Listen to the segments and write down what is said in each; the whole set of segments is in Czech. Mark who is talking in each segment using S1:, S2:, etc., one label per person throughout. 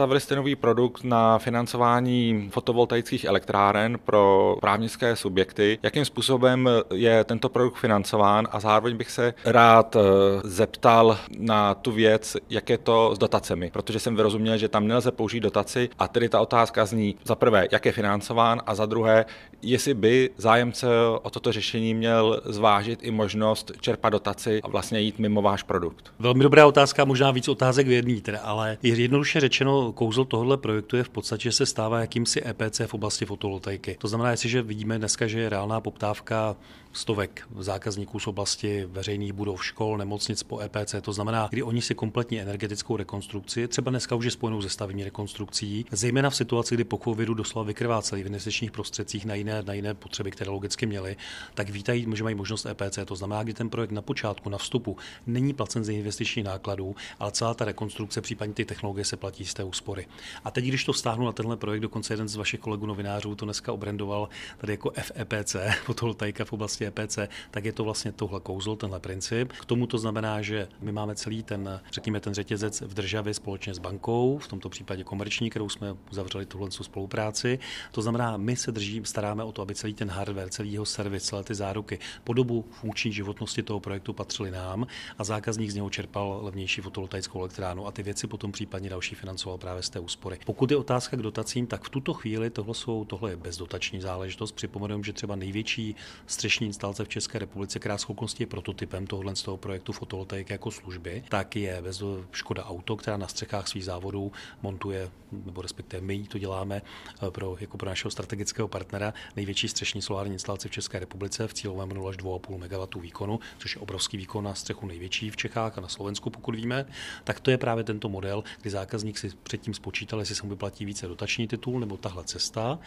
S1: Představili jste nový produkt na financování fotovoltaických elektráren pro právnické subjekty. Jakým způsobem je tento produkt financován a zároveň bych se rád eh, zeptal na tu věc, jak je to s dotacemi, protože jsem vyrozuměl, že tam nelze použít dotaci a tedy ta otázka zní za prvé, jak je financován a za druhé, jestli by zájemce o toto řešení měl zvážit i možnost čerpat dotaci a vlastně jít mimo váš produkt.
S2: Velmi dobrá otázka, možná víc otázek v jedný, teda, ale jednoduše řečeno, kouzlo tohle projektu je v podstatě, že se stává jakýmsi EPC v oblasti fotovoltaiky. To znamená, jestliže vidíme dneska, že je reálná poptávka stovek zákazníků z oblasti veřejných budov, škol, nemocnic po EPC. To znamená, kdy oni si kompletní energetickou rekonstrukci, třeba dneska už je spojenou se stavební rekonstrukcí, zejména v situaci, kdy po covidu doslova vykrváceli v investičních prostředcích na jiné, na jiné potřeby, které logicky měli, tak vítají, že mají možnost EPC. To znamená, kdy ten projekt na počátku, na vstupu, není placen ze investičních nákladů, ale celá ta rekonstrukce, případně ty technologie se platí z té úspory. A teď, když to stáhnu na tenhle projekt, dokonce jeden z vašich kolegů novinářů to dneska obrandoval tady jako FEPC, fotovoltaika v oblasti EPC, tak je to vlastně tohle kouzlo, tenhle princip. K tomu to znamená, že my máme celý ten, řekněme, ten řetězec v državě společně s bankou, v tomto případě komerční, kterou jsme uzavřeli tuhle spolupráci. To znamená, my se držíme, staráme o to, aby celý ten hardware, celý jeho servis, celé ty záruky po dobu funkční životnosti toho projektu patřily nám a zákazník z něho čerpal levnější fotovoltaickou elektránu a ty věci potom případně další financoval právě z té úspory. Pokud je otázka k dotacím, tak v tuto chvíli tohle, jsou, tohle je bezdotační záležitost. Připomenu, že třeba největší střešní instalace v České republice, která je prototypem tohle z toho projektu fotovoltaiky jako služby, tak je bez Škoda Auto, která na střechách svých závodů montuje, nebo respektive my to děláme eh, pro, jako pro našeho strategického partnera, největší střešní solární instalace v České republice v cílovém 0 až 2,5 MW výkonu, což je obrovský výkon na střechu největší v Čechách a na Slovensku, pokud víme, tak to je právě tento model, kdy zákazník si předtím spočítal, jestli se mu vyplatí více dotační titul nebo tahle cesta.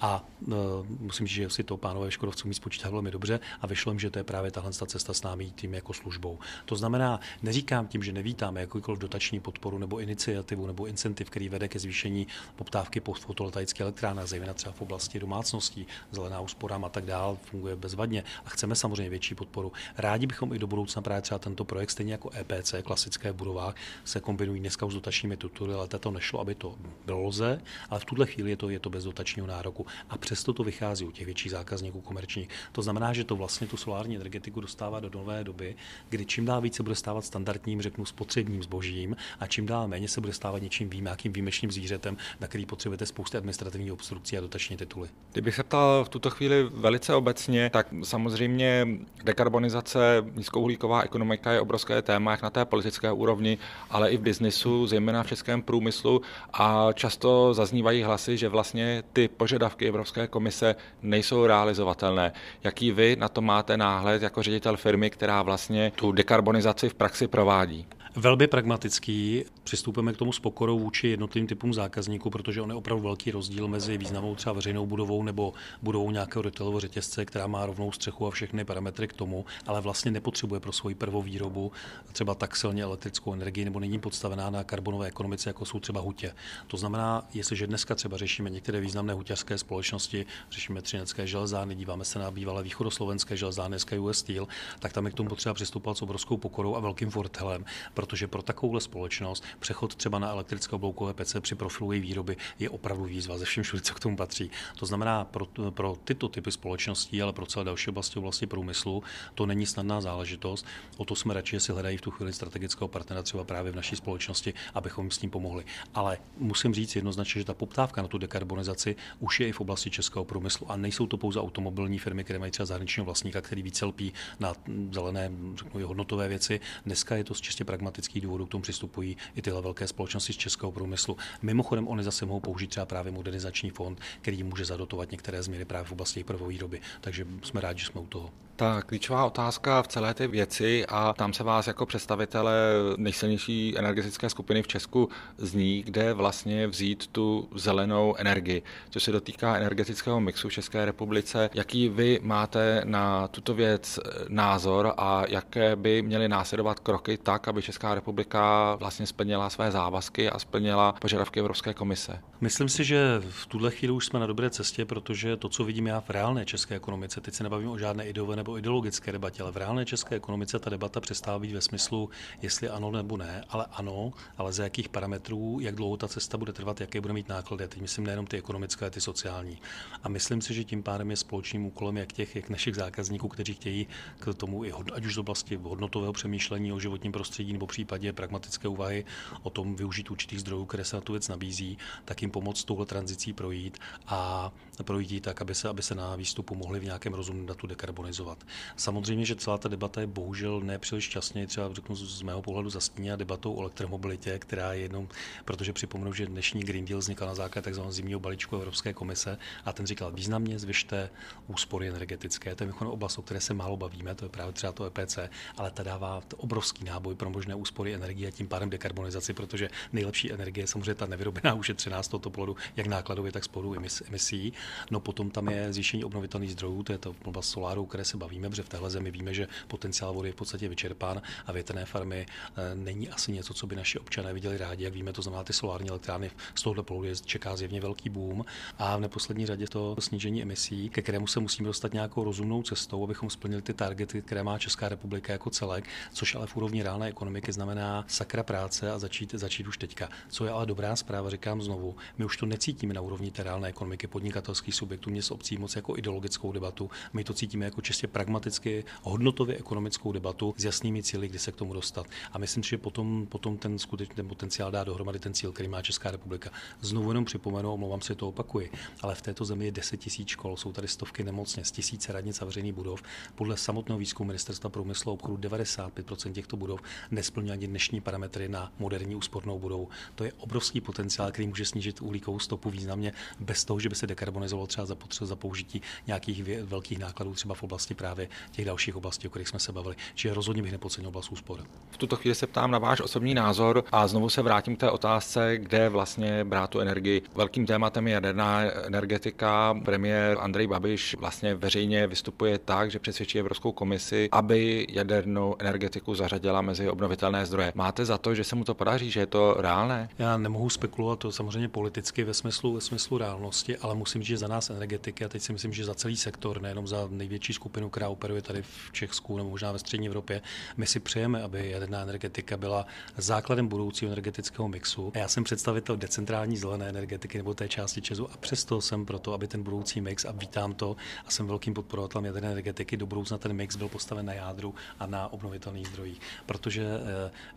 S2: A uh, musím říct, že si to pánové Škodovců mi spočítali velmi dobře a vyšlo jim, že to je právě tahle cesta s námi tím jako službou. To znamená, neříkám tím, že nevítáme jakýkoliv dotační podporu nebo iniciativu nebo incentiv, který vede ke zvýšení poptávky po fotovoltaické elektrárnách, zejména třeba v oblasti domácností, zelená úsporám a tak dál, funguje bezvadně a chceme samozřejmě větší podporu. Rádi bychom i do budoucna právě třeba tento projekt, stejně jako EPC, klasické v budovách, se kombinují dneska už s dotačními tituly, ale to nešlo, aby to bylo lze, ale v tuhle chvíli je to, je to bez dotačního nároku. A přesto to vychází u těch větších zákazníků komerčních. To znamená, že to vlastně tu solární energetiku dostává do nové doby, kdy čím dál více bude stávat standardním, řeknu, spotřebním zbožím a čím dál méně se bude stávat něčím vým, jakým výjimečným zvířetem, na který potřebujete spousty administrativních obstrukcí a dotační tituly.
S1: Kdybych se ptal v tuto chvíli velice obecně, tak samozřejmě dekarbonizace, nízkouhlíková ekonomika je obrovské téma, jak na té politické úrovni, ale i v biznisu, zejména v českém průmyslu a často zaznívají hlasy, že vlastně ty požadavky Evropské komise nejsou realizovatelné. Jaký vy na to máte náhled jako ředitel firmy, která vlastně tu dekarbonizaci v praxi provádí?
S2: Velmi pragmatický. Přistupujeme k tomu s pokorou vůči jednotlivým typům zákazníků, protože on je opravdu velký rozdíl mezi významnou třeba veřejnou budovou nebo budovou nějakého retailového řetězce, která má rovnou střechu a všechny parametry k tomu, ale vlastně nepotřebuje pro svoji prvovýrobu třeba tak silně elektrickou energii nebo není podstavená na karbonové ekonomice, jako jsou třeba hutě. To znamená, jestliže dneska třeba řešíme některé významné huťařské společnosti, řešíme třinecké železárny, díváme se na bývalé východoslovenské železárny, US Steel, tak tam je k tomu potřeba přistupovat s obrovskou pokorou a velkým fortelem, protože pro takovouhle společnost přechod třeba na elektrické obloukové PC při profilu její výroby je opravdu výzva ze všem všude, co k tomu patří. To znamená, pro, pro tyto typy společností, ale pro celé další oblasti oblasti průmyslu, to není snadná záležitost. O to jsme radši, si hledají v tu chvíli strategického partnera třeba právě v naší společnosti, abychom jim s tím pomohli. Ale musím říct jednoznačně, že ta poptávka na tu dekarbonizaci už je i v oblasti českého průmyslu a nejsou to pouze automobilní firmy, které mají třeba zahraničního vlastníka, který více lpí na zelené řeknu, hodnotové věci. Dneska je to čistě pragmatických důvodů, k tomu přistupují i tyhle velké společnosti z českého průmyslu. Mimochodem, oni zase mohou použít třeba právě modernizační fond, který může zadotovat některé změny právě v oblasti prvovýroby. Takže jsme rádi, že jsme u toho.
S1: Ta klíčová otázka v celé té věci a tam se vás jako představitele nejsilnější energetické skupiny v Česku zní, kde vlastně vzít tu zelenou energii, co se dotýká energetického mixu v České republice. Jaký vy máte na tuto věc názor a jaké by měly následovat kroky tak, aby Česká Česká republika vlastně splnila své závazky a splnila požadavky Evropské komise?
S2: Myslím si, že v tuhle chvíli už jsme na dobré cestě, protože to, co vidím já v reálné české ekonomice, teď se nebavím o žádné ideové nebo ideologické debatě, ale v reálné české ekonomice ta debata přestává být ve smyslu, jestli ano nebo ne, ale ano, ale za jakých parametrů, jak dlouho ta cesta bude trvat, jaké bude mít náklady. Teď myslím nejenom ty ekonomické, ale ty sociální. A myslím si, že tím pádem je společným úkolem jak těch, jak našich zákazníků, kteří chtějí k tomu, i ať už z oblasti hodnotového přemýšlení o životním prostředí nebo případě pragmatické úvahy o tom využít určitých zdrojů, které se na tu věc nabízí, tak jim pomoct touhle tranzicí projít a projít ji tak, aby se, aby se na výstupu mohli v nějakém rozumném datu dekarbonizovat. Samozřejmě, že celá ta debata je bohužel nepříliš šťastně, třeba řeknu z mého pohledu zastíněna debatou o elektromobilitě, která je jednou, protože připomenu, že dnešní Green Deal vznikal na základě tzv. zimního balíčku Evropské komise a ten říkal významně zvyšte úspory energetické. To je oblast, o které se málo bavíme, to je právě třeba to EPC, ale ta dává obrovský náboj pro možné úspory energie a tím pádem dekarbonizaci, protože nejlepší energie je samozřejmě ta nevyrobená ušetřená z tohoto pohledu, jak nákladově, tak pohledu emisí. No potom tam je zvýšení obnovitelných zdrojů, to je to oblast soláru, které se bavíme, protože v téhle zemi víme, že potenciál vody je v podstatě vyčerpán a větrné farmy eh, není asi něco, co by naši občané viděli rádi. Jak víme, to znamená ty solární elektrárny z tohohle pohledu čeká zjevně velký boom a v neposlední řadě to snížení emisí, ke kterému se musíme dostat nějakou rozumnou cestou, abychom splnili ty targety, které má Česká republika jako celek, což ale v úrovni reálné ekonomiky znamená sakra práce a začít, začít už teďka. Co je ale dobrá zpráva, říkám znovu, my už to necítíme na úrovni té reálné ekonomiky podnikatelských subjektů, měst obcí moc jako ideologickou debatu, my to cítíme jako čistě pragmaticky, hodnotově ekonomickou debatu s jasnými cíly, kdy se k tomu dostat. A myslím si, že potom, potom ten skutečný ten potenciál dá dohromady ten cíl, který má Česká republika. Znovu jenom připomenu, omlouvám se, to opakuji, ale v této zemi je 10 tisíc škol, jsou tady stovky nemocnic, tisíce radnic a veřejných budov. Podle samotného výzkumu ministerstva průmyslu a obchodu 95% těchto budov nesplňuje ani dnešní parametry na moderní úspornou budou. To je obrovský potenciál, který může snížit uhlíkovou stopu významně bez toho, že by se dekarbonizovalo třeba za, potřebu, za použití nějakých velkých nákladů třeba v oblasti právě těch dalších oblastí, o kterých jsme se bavili. Čiže rozhodně bych nepodcenil oblast úspor.
S1: V tuto chvíli se ptám na váš osobní názor a znovu se vrátím k té otázce, kde vlastně brát tu energii. Velkým tématem je jaderná energetika. Premiér Andrej Babiš vlastně veřejně vystupuje tak, že přesvědčí Evropskou komisi, aby jadernou energetiku zařadila mezi obnovitelné zdroje. Máte za to, že se mu to podaří, že je to reálné?
S2: Já nemohu spekulovat to samozřejmě politicky ve smyslu, ve smyslu reálnosti, ale musím říct, že za nás energetiky, a teď si myslím, že za celý sektor, nejenom za největší skupinu, která operuje tady v Česku nebo možná ve střední Evropě, my si přejeme, aby jaderná energetika byla základem budoucího energetického mixu. A já jsem představitel decentrální zelené energetiky nebo té části Česu a přesto jsem proto, aby ten budoucí mix, a vítám to, a jsem velkým podporovatelem jaderné energetiky, do budoucna ten mix byl postaven na jádru a na obnovitelných zdrojích. Protože eh,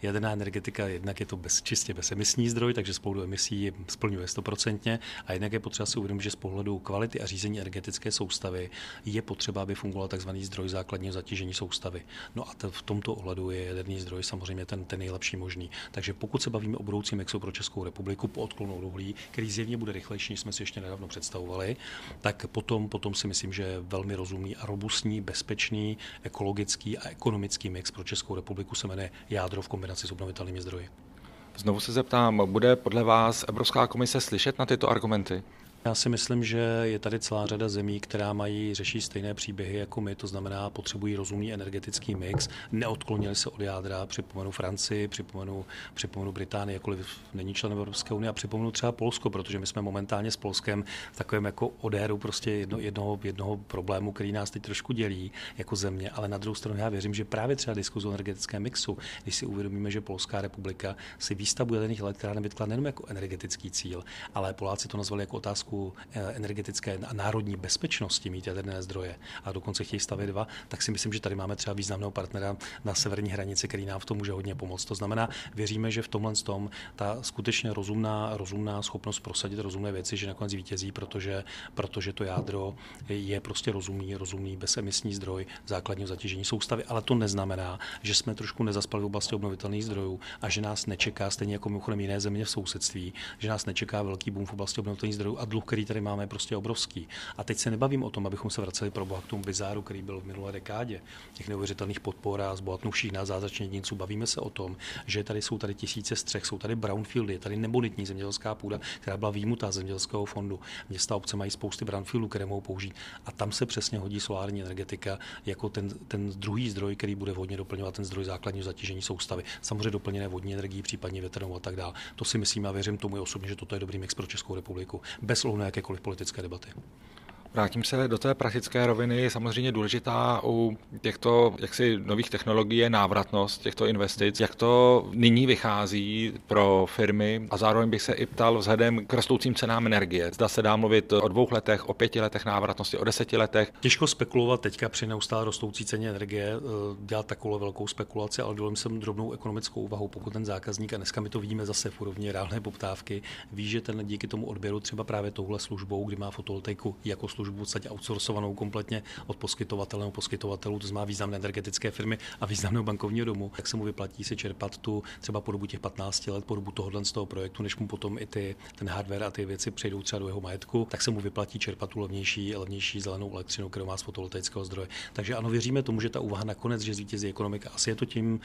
S2: jaderná energetika jednak je to bez, čistě bezemisní zdroj, takže z pohledu emisí splňuje stoprocentně a jednak je potřeba si uvědomit, že z pohledu kvality a řízení energetické soustavy je potřeba, aby fungoval tzv. zdroj základního zatížení soustavy. No a v tomto ohledu je jaderný zdroj samozřejmě ten, ten nejlepší možný. Takže pokud se bavíme o budoucím mixu pro Českou republiku po odklonu od uhlí, který zjevně bude rychlejší, než jsme si ještě nedávno představovali, tak potom, potom si myslím, že velmi rozumný a robustní, bezpečný, ekologický a ekonomický mix pro Českou republiku se jmenuje jádro v kombinaci s obnovitelnými zdroji.
S1: Znovu se zeptám, bude podle vás Evropská komise slyšet na tyto argumenty?
S2: Já si myslím, že je tady celá řada zemí, která mají, řeší stejné příběhy jako my, to znamená, potřebují rozumný energetický mix, neodklonili se od jádra, připomenu Francii, připomenu, připomenu Británii, jakkoliv není člen Evropské unie, a připomenu třeba Polsko, protože my jsme momentálně s Polskem v takovém jako odéru prostě jedno, jednoho, jednoho problému, který nás teď trošku dělí jako země, ale na druhou stranu já věřím, že právě třeba diskuze o energetickém mixu, když si uvědomíme, že Polská republika si výstavbu jaderných elektráren vytkla nejen jako energetický cíl, ale Poláci to nazvali jako otázku otázku eh, energetické a národní bezpečnosti mít jaderné zdroje a dokonce chtějí stavět dva, tak si myslím, že tady máme třeba významného partnera na severní hranici, který nám v tom může hodně pomoct. To znamená, věříme, že v tomhle tom ta skutečně rozumná, rozumná schopnost prosadit rozumné věci, že nakonec vítězí, protože, protože to jádro je prostě rozumný, rozumný bezemisní zdroj základního zatížení soustavy, ale to neznamená, že jsme trošku nezaspali v oblasti obnovitelných zdrojů a že nás nečeká, stejně jako mimochodem jiné země v sousedství, že nás nečeká velký boom v oblasti obnovitelných zdrojů a dluh, který tady máme, je prostě obrovský. A teď se nebavím o tom, abychom se vraceli pro boha k tomu bizáru, který byl v minulé dekádě, těch neuvěřitelných podpor a zbohatnuvších na zázračně jedinců. Bavíme se o tom, že tady jsou tady tisíce střech, jsou tady brownfieldy, je tady nebonitní zemědělská půda, která byla výjimutá zemědělského fondu. Města obce mají spousty brownfieldů, které mohou použít. A tam se přesně hodí solární energetika jako ten, ten druhý zdroj, který bude vhodně doplňovat ten zdroj základního zatížení soustavy. Samozřejmě doplněné vodní energií, případně větrnou a tak dále. To si myslím a věřím tomu osobně, že toto je dobrý mix pro Českou republiku, bez na jakékoliv politické debaty.
S1: Vrátím se do té praktické roviny. Samozřejmě důležitá u těchto jaksi nových technologií je návratnost těchto investic. Jak to nyní vychází pro firmy a zároveň bych se i ptal vzhledem k rostoucím cenám energie. Zda se dá mluvit o dvou letech, o pěti letech návratnosti, o deseti letech.
S2: Těžko spekulovat teďka při neustále rostoucí ceně energie, eh, dělat takovou velkou spekulaci, ale dovolím jsem drobnou ekonomickou úvahu, pokud ten zákazník, a dneska my to vidíme zase v úrovni reálné poptávky, ví, že ten díky tomu odběru třeba právě touhle službou, kdy má fotovoltaiku jako službu v podstatě outsourcovanou kompletně od poskytovatele nebo poskytovatelů, to znamená významné energetické firmy a významného bankovního domu, tak se mu vyplatí si čerpat tu třeba po dobu těch 15 let, po dobu tohohle z toho projektu, než mu potom i ty, ten hardware a ty věci přejdou třeba do jeho majetku, tak se mu vyplatí čerpat tu levnější, levnější zelenou elektřinu, kterou má z fotovoltaického zdroje. Takže ano, věříme tomu, že ta úvaha nakonec, že zvítězí ekonomika. Asi je to tím,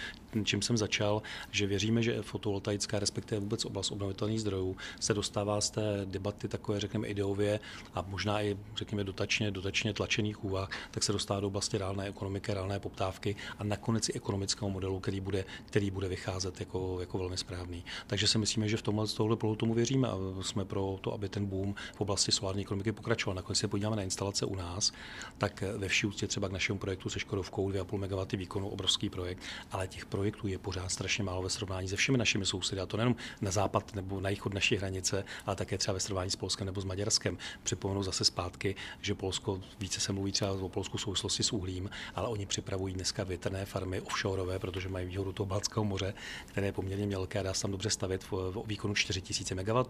S2: čím jsem začal, že věříme, že fotovoltaická, respektive vůbec oblast obnovitelných zdrojů, se dostává z té debaty takové, řekněme, ideově a možná i, řekněme, dotačně, dotačně tlačených úvah, tak se dostává do oblasti reálné ekonomiky, reálné poptávky a nakonec i ekonomického modelu, který bude, který bude vycházet jako, jako velmi správný. Takže si myslíme, že v tomhle z tohle tomu věříme a jsme pro to, aby ten boom v oblasti solární ekonomiky pokračoval. Nakonec se podíváme na instalace u nás, tak ve vší úctě třeba k našemu projektu se Škodovkou 2,5 MW výkonu, obrovský projekt, ale těch projektů je pořád strašně málo ve srovnání se všemi našimi sousedy. A to nejenom na západ nebo na jich od naší hranice, ale také třeba ve srovnání s Polskem nebo s Maďarskem. Připomenu zase zpátky, že Polsko, více se mluví třeba o Polsku souvislosti s uhlím, ale oni připravují dneska větrné farmy offshoreové, protože mají výhodu toho Balckého moře, které je poměrně mělké a dá se tam dobře stavět v, v výkonu 4000 MW.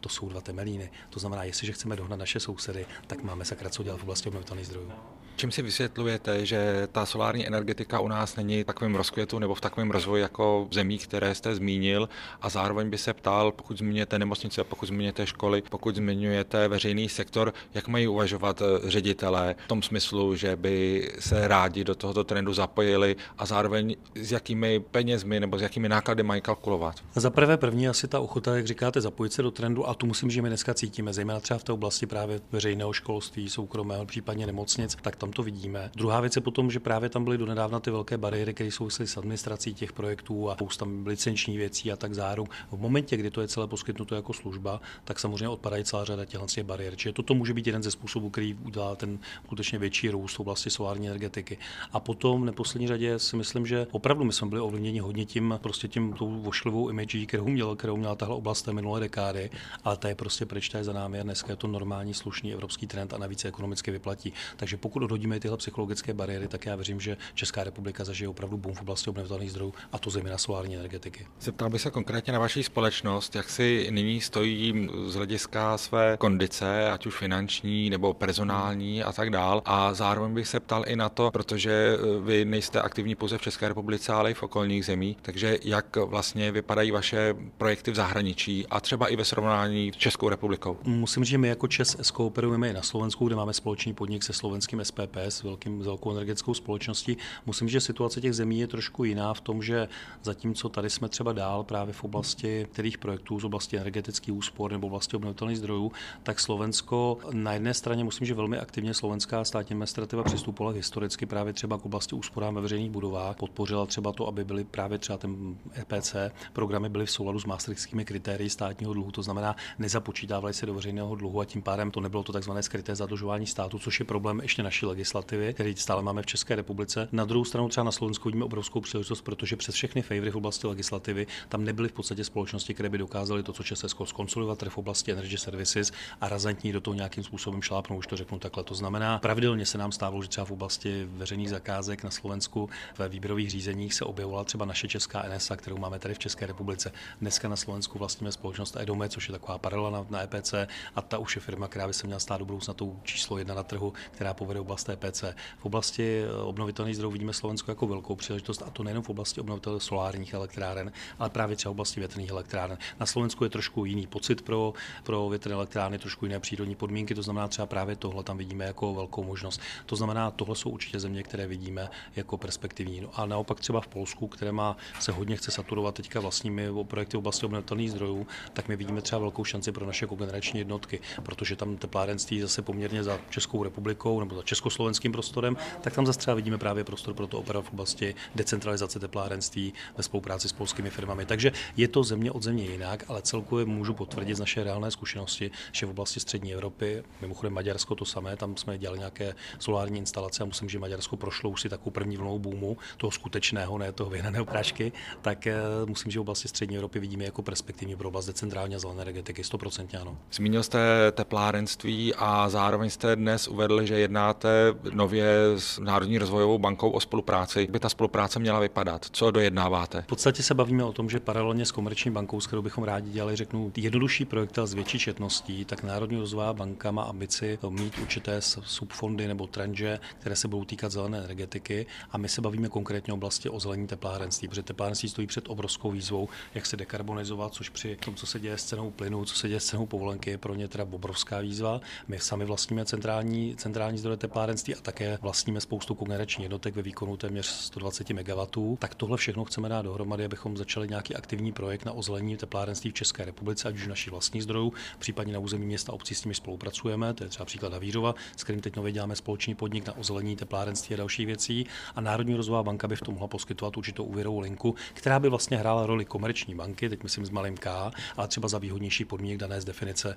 S2: To jsou dva temelíny. To znamená, jestliže chceme dohnat naše sousedy, tak máme sakra co dělat v oblasti obnovitelných zdrojů.
S1: Čím si vysvětlujete, že ta solární energetika u nás není takovým rozkvětu nebo v takovém rozvoji jako v zemích, které jste zmínil a zároveň by se ptal, pokud zmiňujete nemocnice, pokud zmiňujete školy, pokud zmiňujete veřejný sektor, jak mají uvažovat eh, ředitelé v tom smyslu, že by se rádi do tohoto trendu zapojili a zároveň s jakými penězmi nebo s jakými náklady mají kalkulovat?
S2: Za prvé první asi ta ochota, jak říkáte, zapojit se do trendu a tu musím, že my dneska cítíme, zejména třeba v té oblasti právě veřejného školství, soukromého, případně nemocnic, tak tam to vidíme. Druhá věc je potom, že právě tam byly donedávna ty velké bariéry, které souvisely s administrací těch projektů a spousta licenční věcí a tak záruk. V momentě, kdy to je celé poskytnuto jako služba, tak samozřejmě odpadají celá řada těch bariér. Čili toto může být jeden ze způsobů, který udělá ten skutečně větší růst v oblasti solární energetiky. A potom v neposlední řadě si myslím, že opravdu my jsme byli ovlivněni hodně tím, prostě tím tou vošlivou image, kterou, měl, kterou měla tahle oblast té minulé dekády, ale ta je prostě pryč, ta je za námi a dneska je to normální, slušný evropský trend a navíc ekonomicky vyplatí. Takže pokud odhodíme tyhle psychologické bariéry, tak já věřím, že Česká republika zažije opravdu boom v oblasti obnovitelných zdrojů a to zejména solární energetiky.
S1: Zeptal bych se konkrétně na vaši společnost, jak si nyní stojí z hlediska své kondice, ať už finanční nebo personální a tak dál. A zároveň bych se ptal i na to, protože eh, vy nejste aktivní pouze v České republice, ale i v okolních zemích, takže jak vlastně vypadají vaše projekty v zahraničí a třeba i ve srovnání s Českou republikou?
S2: Musím říct, že my jako ČES kooperujeme i na Slovensku, kde máme společný podnik se slovenským SPP, s velkým, velkou energetickou společností. Musím říct, že situace těch zemí je trošku jiná v tom, že zatímco tady jsme třeba dál právě v oblasti kterých projektů z oblasti energetických úspor nebo oblasti obnovitelných zdrojů, tak Slovensko na jedné straně musím, že velmi aktivně slovenská státní administrativa přistupovala historicky právě třeba k oblasti úsporám ve veřejných budovách, podpořila třeba to, aby byly právě třeba ten EPC programy byly v souladu s maastrichtskými kritérii státního dluhu, to znamená nezapočítávaly se do veřejného dluhu a tím pádem to nebylo to takzvané skryté zadlužování státu, což je problém ještě naší legislativy, který stále máme v České republice. Na druhou stranu třeba na Slovensku vidíme obrovskou příležitost, protože přes všechny favory v oblasti legislativy tam nebyly v podstatě společnosti, které by dokázaly to, co Česko skonsolidovat v oblasti energy services a razantní do toho nějakým způsobem šla našlápnout, už to řeknu takhle. To znamená, pravidelně se nám stávalo, že třeba v oblasti veřejných zakázek na Slovensku ve výběrových řízeních se objevovala třeba naše česká NSA, kterou máme tady v České republice. Dneska na Slovensku vlastníme společnost Edome, což je taková paralela na, na EPC, a ta už je firma, která by se měla stát do budoucna tou číslo jedna na trhu, která povede oblast EPC. V oblasti eh, obnovitelných zdrojů vidíme Slovensko jako velkou příležitost, a to nejen v oblasti obnovitelných solárních elektráren, ale právě třeba v oblasti větrných elektráren. Na Slovensku je trošku jiný pocit pro, pro větrné elektrárny, trošku jiné přírodní podmínky, to znamená třeba právě tohle tam vidíme jako velkou možnost. To znamená, tohle jsou určitě země, které vidíme jako perspektivní. No a naopak třeba v Polsku, které má, se hodně chce saturovat teďka vlastními projekty v oblasti obnovitelných zdrojů, tak my vidíme třeba velkou šanci pro naše kogenerační jednotky, protože tam teplárenství zase poměrně za Českou republikou nebo za československým prostorem, tak tam zase třeba vidíme právě prostor pro to opravdu v oblasti decentralizace teplárenství ve spolupráci s polskými firmami. Takže je to země od země jinak, ale celkově můžu potvrdit z naše reálné zkušenosti, že v oblasti střední Evropy, mimochodem Maďarsko to samé, tam jsme dělali nějaké solární instalace a musím, že Maďarsko prošlo už si takovou první vlnou boomu, toho skutečného, ne toho vyhnaného prášky, tak eh, musím, že v oblasti střední Evropy vidíme jako perspektivní pro oblast decentrální a zelené energetiky, 100% ano.
S1: Zmínil jste teplárenství a zároveň jste dnes uvedl, že jednáte nově s Národní rozvojovou bankou o spolupráci. Jak by ta spolupráce měla vypadat? Co dojednáváte?
S2: V podstatě se bavíme o tom, že paralelně s komerční bankou, s kterou bychom rádi dělali, řeknu, jednodušší projekt s větší četností, tak Národní rozvojová banka má ambici mít určité subfondy nebo tranže, které se budou týkat zelené energetiky. A my se bavíme konkrétně o oblasti o zelení teplárenství, protože teplárenství stojí před obrovskou výzvou, jak se dekarbonizovat, což při tom, co se děje s cenou plynu, co se děje s cenou povolenky, je pro ně teda obrovská výzva. My sami vlastníme centrální, centrální zdroje teplárenství a také vlastníme spoustu kogeneračních jednotek ve výkonu téměř 120 MW. Tak tohle všechno chceme dát dohromady, abychom začali nějaký aktivní projekt na ozelení teplárenství v České republice, ať už našich vlastních zdrojů, případně na území města obcí s nimi spolupracujeme, to je příklad Havířova, s kterým teď nově děláme společný podnik na ozelení teplárenství a dalších věcí. A Národní rozvojová banka by v tom mohla poskytovat určitou úvěrovou linku, která by vlastně hrála roli komerční banky, teď myslím s malým K, ale třeba za výhodnější podmínek dané z definice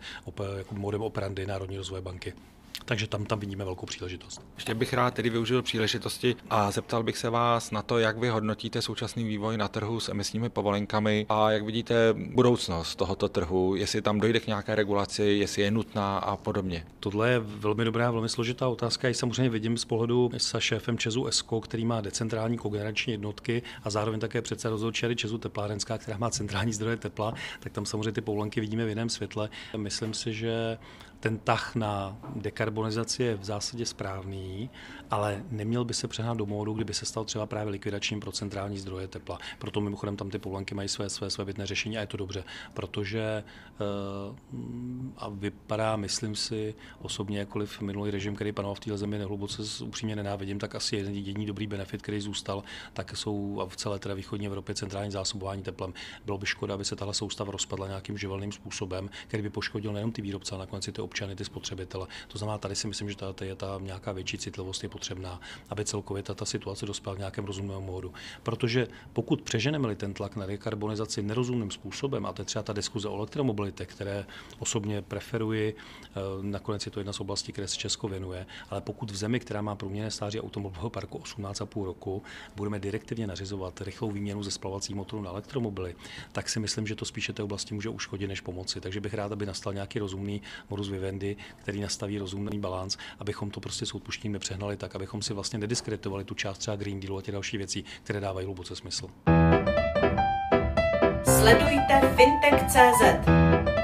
S2: jako modem operandy Národní rozvoje banky. Takže tam, tam vidíme velkou příležitost.
S1: Ještě bych rád tedy využil příležitosti a zeptal bych se vás na to, jak vy hodnotíte současný vývoj na trhu s emisními povolenkami a jak vidíte budoucnost tohoto trhu, jestli tam dojde k nějaké regulaci, jestli je nutná a podobně.
S2: Tohle je velmi dobrá, velmi složitá otázka. Já samozřejmě vidím z pohledu se šéfem Česu ESCO, který má decentrální kogenerační jednotky a zároveň také předseda rozhodčí Česu Teplárenská, která má centrální zdroje tepla, tak tam samozřejmě ty povolenky vidíme v jiném světle. Myslím si, že ten tah na dekarbonizaci je v zásadě správný, ale neměl by se přehnat do módu, kdyby se stal třeba právě likvidačním pro centrální zdroje tepla. Proto mimochodem tam ty povolenky mají své, své, své větné řešení a je to dobře, protože uh, a vypadá, myslím si, osobně, jakkoliv minulý režim, který panoval v této zemi nehluboce upřímně nenávidím, tak asi jeden jediný dobrý benefit, který zůstal, tak jsou v celé teda východní Evropě centrální zásobování teplem. Bylo by škoda, aby se tahle soustava rozpadla nějakým živelným způsobem, který by poškodil nejen ty výrobce, ale nakonec i ty občany, ty spotřebitele. To znamená, tady si myslím, že tady je ta nějaká větší citlivost je potřebná, aby celkově ta, situace dospěla k nějakém rozumnému módu. Protože pokud přeženeme ten tlak na dekarbonizaci nerozumným způsobem, a to je třeba ta diskuze o elektromobilitě, které osobně preferuji, eh, nakonec je to jedna z oblastí, které se Česko věnuje, ale pokud v zemi, která má průměrné stáří automobilového parku 18,5 roku, budeme direktivně nařizovat rychlou výměnu ze spalovacích motorů na elektromobily, tak si myslím, že to spíše té oblasti může uškodit než pomoci. Takže bych rád, aby nastal nějaký rozumný modus vivendi, který nastaví rozumný balans, abychom to prostě s nepřehnali tak, abychom si vlastně nediskreditovali tu část třeba Green Dealu a ty další věcí, které dávají hluboce smysl.
S3: Sledujte fintech.cz